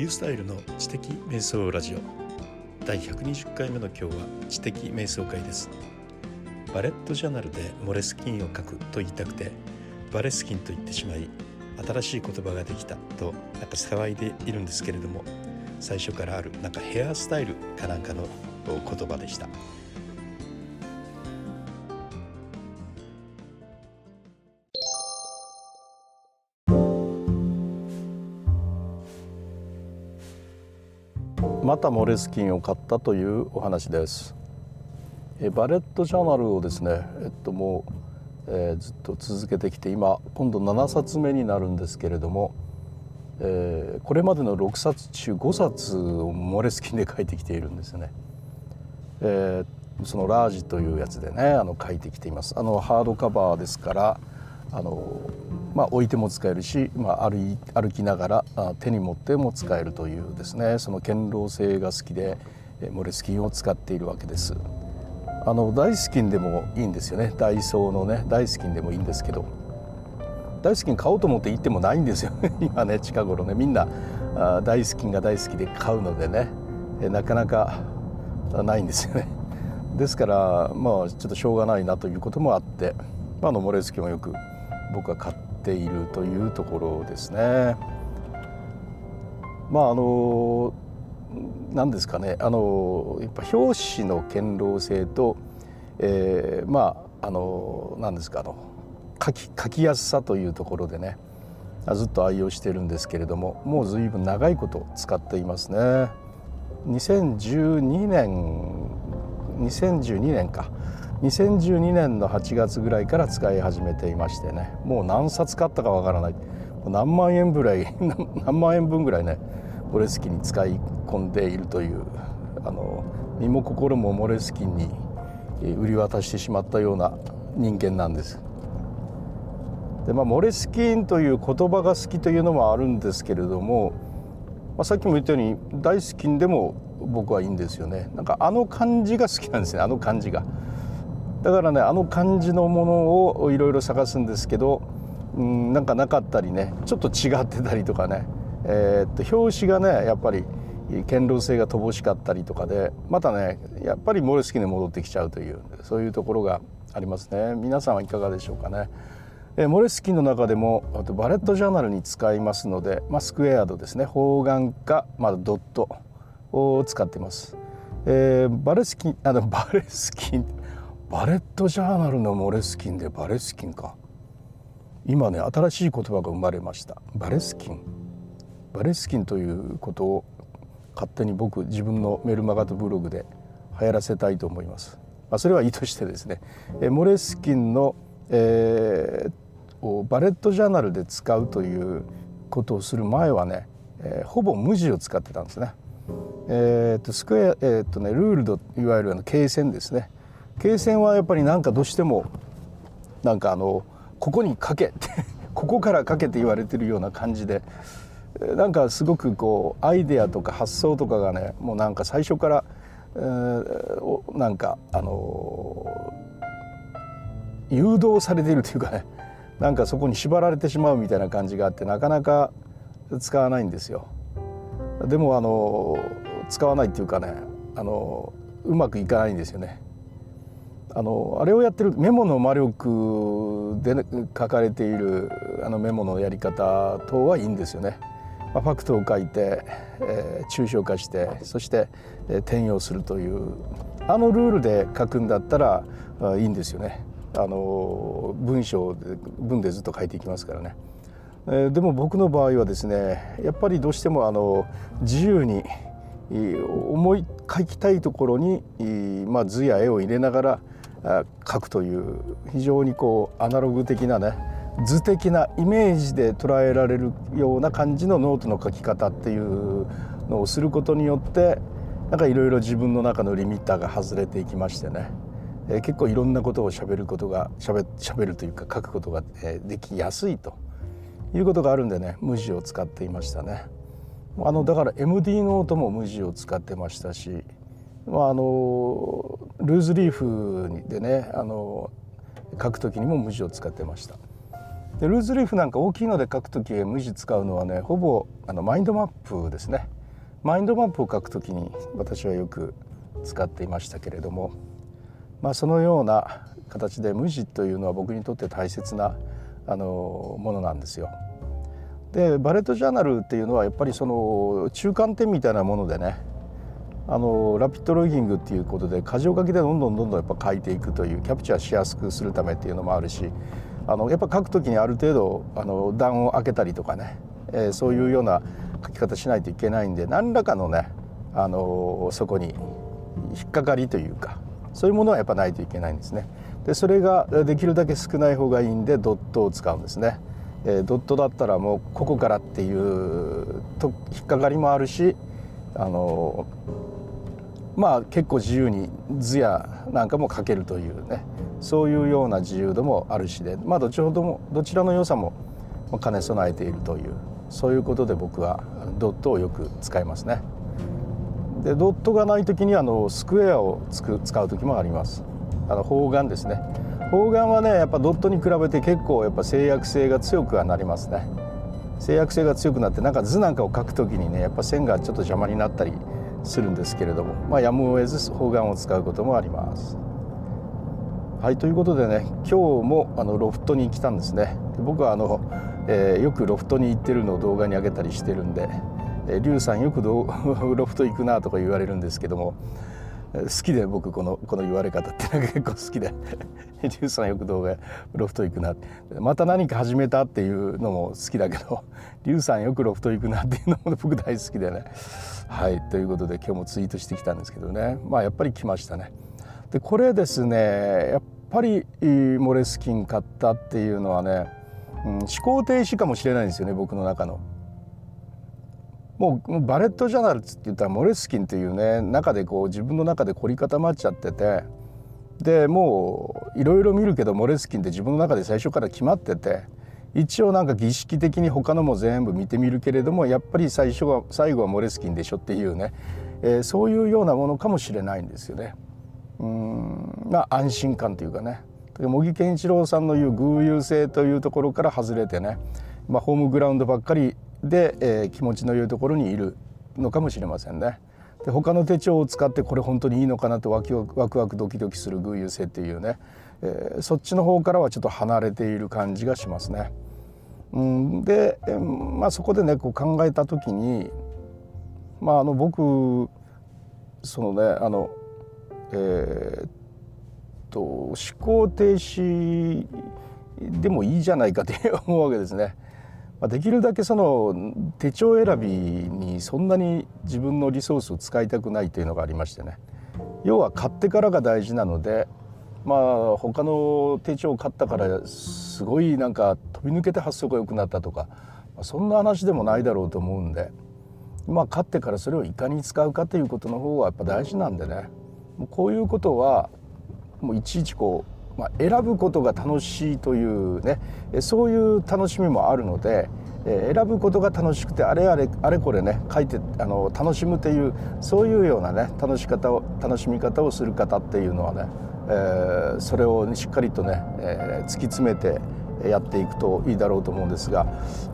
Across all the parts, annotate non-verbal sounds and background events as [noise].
リュースタイルの知的瞑想ラジオ。第120回目の今日は知的瞑想会です。バレットジャーナルでモレスキンを書くと言いたくてバレスキンと言ってしまい新しい言葉ができたとなんか騒いでいるんですけれども最初からあるなんかヘアスタイルかなんかの言葉でした。またモレスキンを買ったというお話です。えバレットジャーナルをですねえっともう、えー、ずっと続けてきて今今度7冊目になるんですけれども、えー、これまでの6冊中5冊をモレスキンで書いてきているんですよね、えー、そのラージというやつでねあの書いてきています。あのハードカバーですからあのまあ、置いても使えるし、まあ、歩歩きながら手に持っても使えるというですね。その堅牢性が好きでモレスキンを使っているわけです。あの大スキンでもいいんですよね。ダイソーのね大スキンでもいいんですけど。大スキン買おうと思って行ってもないんですよ。[laughs] 今ね近頃ね。みんな大スキンが大好きで買うのでね。なかなかないんですよね。ですからまあちょっとしょうがないなということもあって、ま、あのモレスキンをよく僕は買っているというところですね。まああの何ですかねあのやっぱ表紙の堅牢性と、えー、まああの何ですかあの書き書きやすさというところでねずっと愛用してるんですけれどももう随分長いこと使っていますね。2012年2012年か2012年の8月ぐらいから使い始めていましてねもう何冊買ったかわからない何万円ぐらい [laughs] 何万円分ぐらいねモレスキンに使い込んでいるというあの身も心もモレスキンに売り渡してしまったような人間なんです。でまあ、モレスキンという言葉が好きというのもあるんですけれども、まあ、さっきも言ったように大好きでも僕はいいんですよねなんかあの感じが好きなんですねあの感じが。だからねあの感じのものをいろいろ探すんですけど、うん、なんかなかったりねちょっと違ってたりとかね、えー、っと表紙がねやっぱり堅牢性が乏しかったりとかでまたねやっぱりモレスキンに戻ってきちゃうというそういうところがありますね皆さんはいかがでしょうかね。えモレスキンの中でもあとバレットジャーナルに使いますので、まあ、スクエアードですね方眼か、まあ、ドットを使っています。えー、バレスキンあのバレスキンバレットジャーナルのモレスキンでバレスキンか。今ね新しい言葉が生まれました。バレスキン。バレスキンということを勝手に僕自分のメルマガとブログで流行らせたいと思います、まあ、それはいいとしてですね。えモレスキンの、えー、バレットジャーナルで使うということをする前はね、えー、ほぼ無地を使ってたんですね。えーと、スクエア、えーとね、ルールドいわゆるあの罫線ですね。罫線はやっぱりなんかどうしてもなんかあのここにかけって [laughs] ここからかけて言われてるような感じでなんかすごくこうアイデアとか発想とかがねもうなんか最初から、えー、なんかあのー、誘導されているというかねなんかそこに縛られてしまうみたいな感じがあってなかなか使わないんですよ。でもあの使わないっていうかねあのうまくいかないんですよね。あのあれをやってるメモの魔力で、書かれているあのメモのやり方とはいいんですよね。まあ、ファクトを書いて、えー、抽象化してそして、えー、転用するというあのルールで書くんだったらいいんですよね。あの文章で文でずっと書いていきますからね。えー、でも僕の場合はですねやっぱりどうしてもあの自由に思い書きたいところに、まあ、図や絵を入れながら書くという非常にこうアナログ的なね図的なイメージで捉えられるような感じのノートの書き方っていうのをすることによってなんかいろいろ自分の中のリミッターが外れていきましてね、えー、結構いろんなことをしゃべることがしゃべしゃべるというか書くことが、えー、できやすいということがあるんでね無地を使っていましたね。あのだから MD ノートも無地を使ってましたしまあ、あのルーズリーフでねあの書く時にも無地を使ってました。でルーズリーフなんか大きいので書く時無地使うのはねほぼあのマインドマップですねマインドマップを書く時に私はよく使っていましたけれども、まあ、そのような形で無地というのは僕にとって大切なあのものなんですよ。でバレットジャーナルっていうのはやっぱりその中間点みたいなものでねあのラピッドロギングっていうことで箇条書きでどんどんどんどんやっぱ書いていくというキャプチャーしやすくするためっていうのもあるしあのやっぱ書く時にある程度あの段を開けたりとかね、えー、そういうような書き方しないといけないんで何らかのねあのそこに引っかかりというかそういうものはやっぱないといけないんですね。でそれができるだけ少ない方がいいんでドットを使うんですね。えー、ドットだったらもうここからっていうと引っかかりもあるしあのまあ結構自由に図やなんかも書けるというねそういうような自由度もあるしでまあどちほどもどちらの良さも兼ね備えているというそういうことで僕はドットをよく使いますね。でドットがない時にあのスクエアをつく使う時もあります。あの方眼ですね。方眼はねやっぱドットに比べて結構やっぱ制約性が強くはなりますね。制約性が強くなってなんか図なんかを書く時にねやっぱ線がちょっと邪魔になったりするんですけれども、まあ、やむを得ず方眼を使うこともあります。はいということでね今日もあのロフトに来たんですね。僕はあの、えー、よくロフトに行ってるのを動画に上げたりしてるんで「えー、リュウさんよく [laughs] ロフト行くな」とか言われるんですけども好きで僕このこの言われ方ってなんか結構好きで「[laughs] リュウさんよく動画ロフト行くな」また何か始めたっていうのも好きだけど「[laughs] リュウさんよくロフト行くな」っていうのも僕大好きでね。はいということで今日もツイートしてきたんですけどねまあやっぱり来ましたね。でこれですねやっぱりモレスキン買ったっていうのはね、うん、思考停止かもしれないんですよね僕の中の。もうバレットジャーナルって言ったらモレスキンっていうね中でこう自分の中で凝り固まっちゃっててでもういろいろ見るけどモレスキンって自分の中で最初から決まってて一応なんか儀式的に他のも全部見てみるけれどもやっぱり最初は最後はモレスキンでしょっていうね、えー、そういうようなものかもしれないんですよね。うんまあ安心感というかね茂木健一郎さんの言う偶有性というところから外れてね、まあ、ホームグラウンドばっかりで、えー、気持ちの良いところにいるのかもしれませんね。で他の手帳を使ってこれ本当にいいのかなとワクワクワクドキドキする偶有性っていうね、えー、そっちの方からはちょっと離れている感じがしますね。うん、で、えー、まあ、そこでねこう考えた時に、まあ、あの僕そのねあのえー、っと思考停止でもいいじゃないかって思うわけですね。まあ、できるだけその手帳選びにそんなに自分のリソースを使いたくないというのがありましてね。要は買ってからが大事なのでまあ他の手帳を買ったからすごいなんか飛び抜けて発想が良くなったとかそんな話でもないだろうと思うんでまあ買ってからそれをいかに使うかということの方がやっぱ大事なんでね。こういうことはもういちいちこう、まあ、選ぶことが楽しいというねそういう楽しみもあるのでえ選ぶことが楽しくてあれあれあれこれね書いてあの楽しむというそういうようなね楽し方を楽しみ方をする方っていうのはね、えー、それをしっかりとね、えー、突き詰めてやっていくといいだろうと思うんですが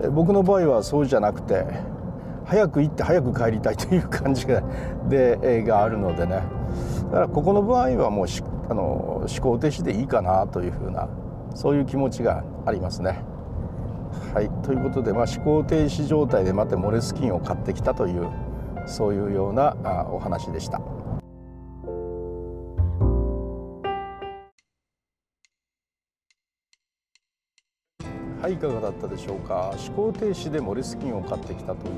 え僕の場合はそうじゃなくて早く行って早く帰りたいという感じがでがあるのでねだからここの場合はもうあの思考停止でいいかなというふうなそういう気持ちがありますね。はいということで、まあ、思考停止状態でまたモレスキンを買ってきたというそういうようなあお話でした。はいいかがだったでしょうか？思考停止でモレスキンを買ってきたという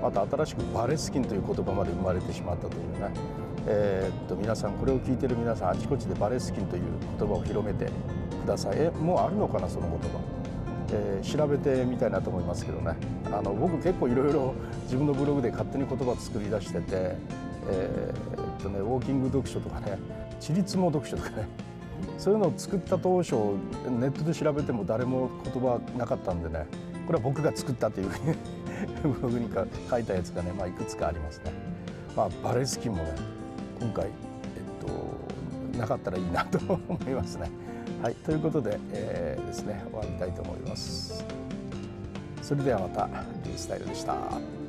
また新しくバレスキンという言葉まで生まれてしまったというねえー、っと皆さんこれを聞いてる皆さんあちこちでバレスキンという言葉を広めてください。えもうあるのかなその言葉、えー、調べてみたいなと思いますけどね。あの僕結構いろいろ自分のブログで勝手に言葉作り出してて、えー、っとねウォーキング読書とかね地立も読書とかねそういうのを作った当初ネットで調べても誰も言葉なかったんでねこれは僕が作ったというふうに [laughs] ブログに書いたやつがね、まあ、いくつかありますね。まあ、バレスキンもね今回、えっと、なかったらいいなと思いますね。[laughs] はい、ということで、えー、ですね終わりたいと思います。それではまたリュースタイルでした。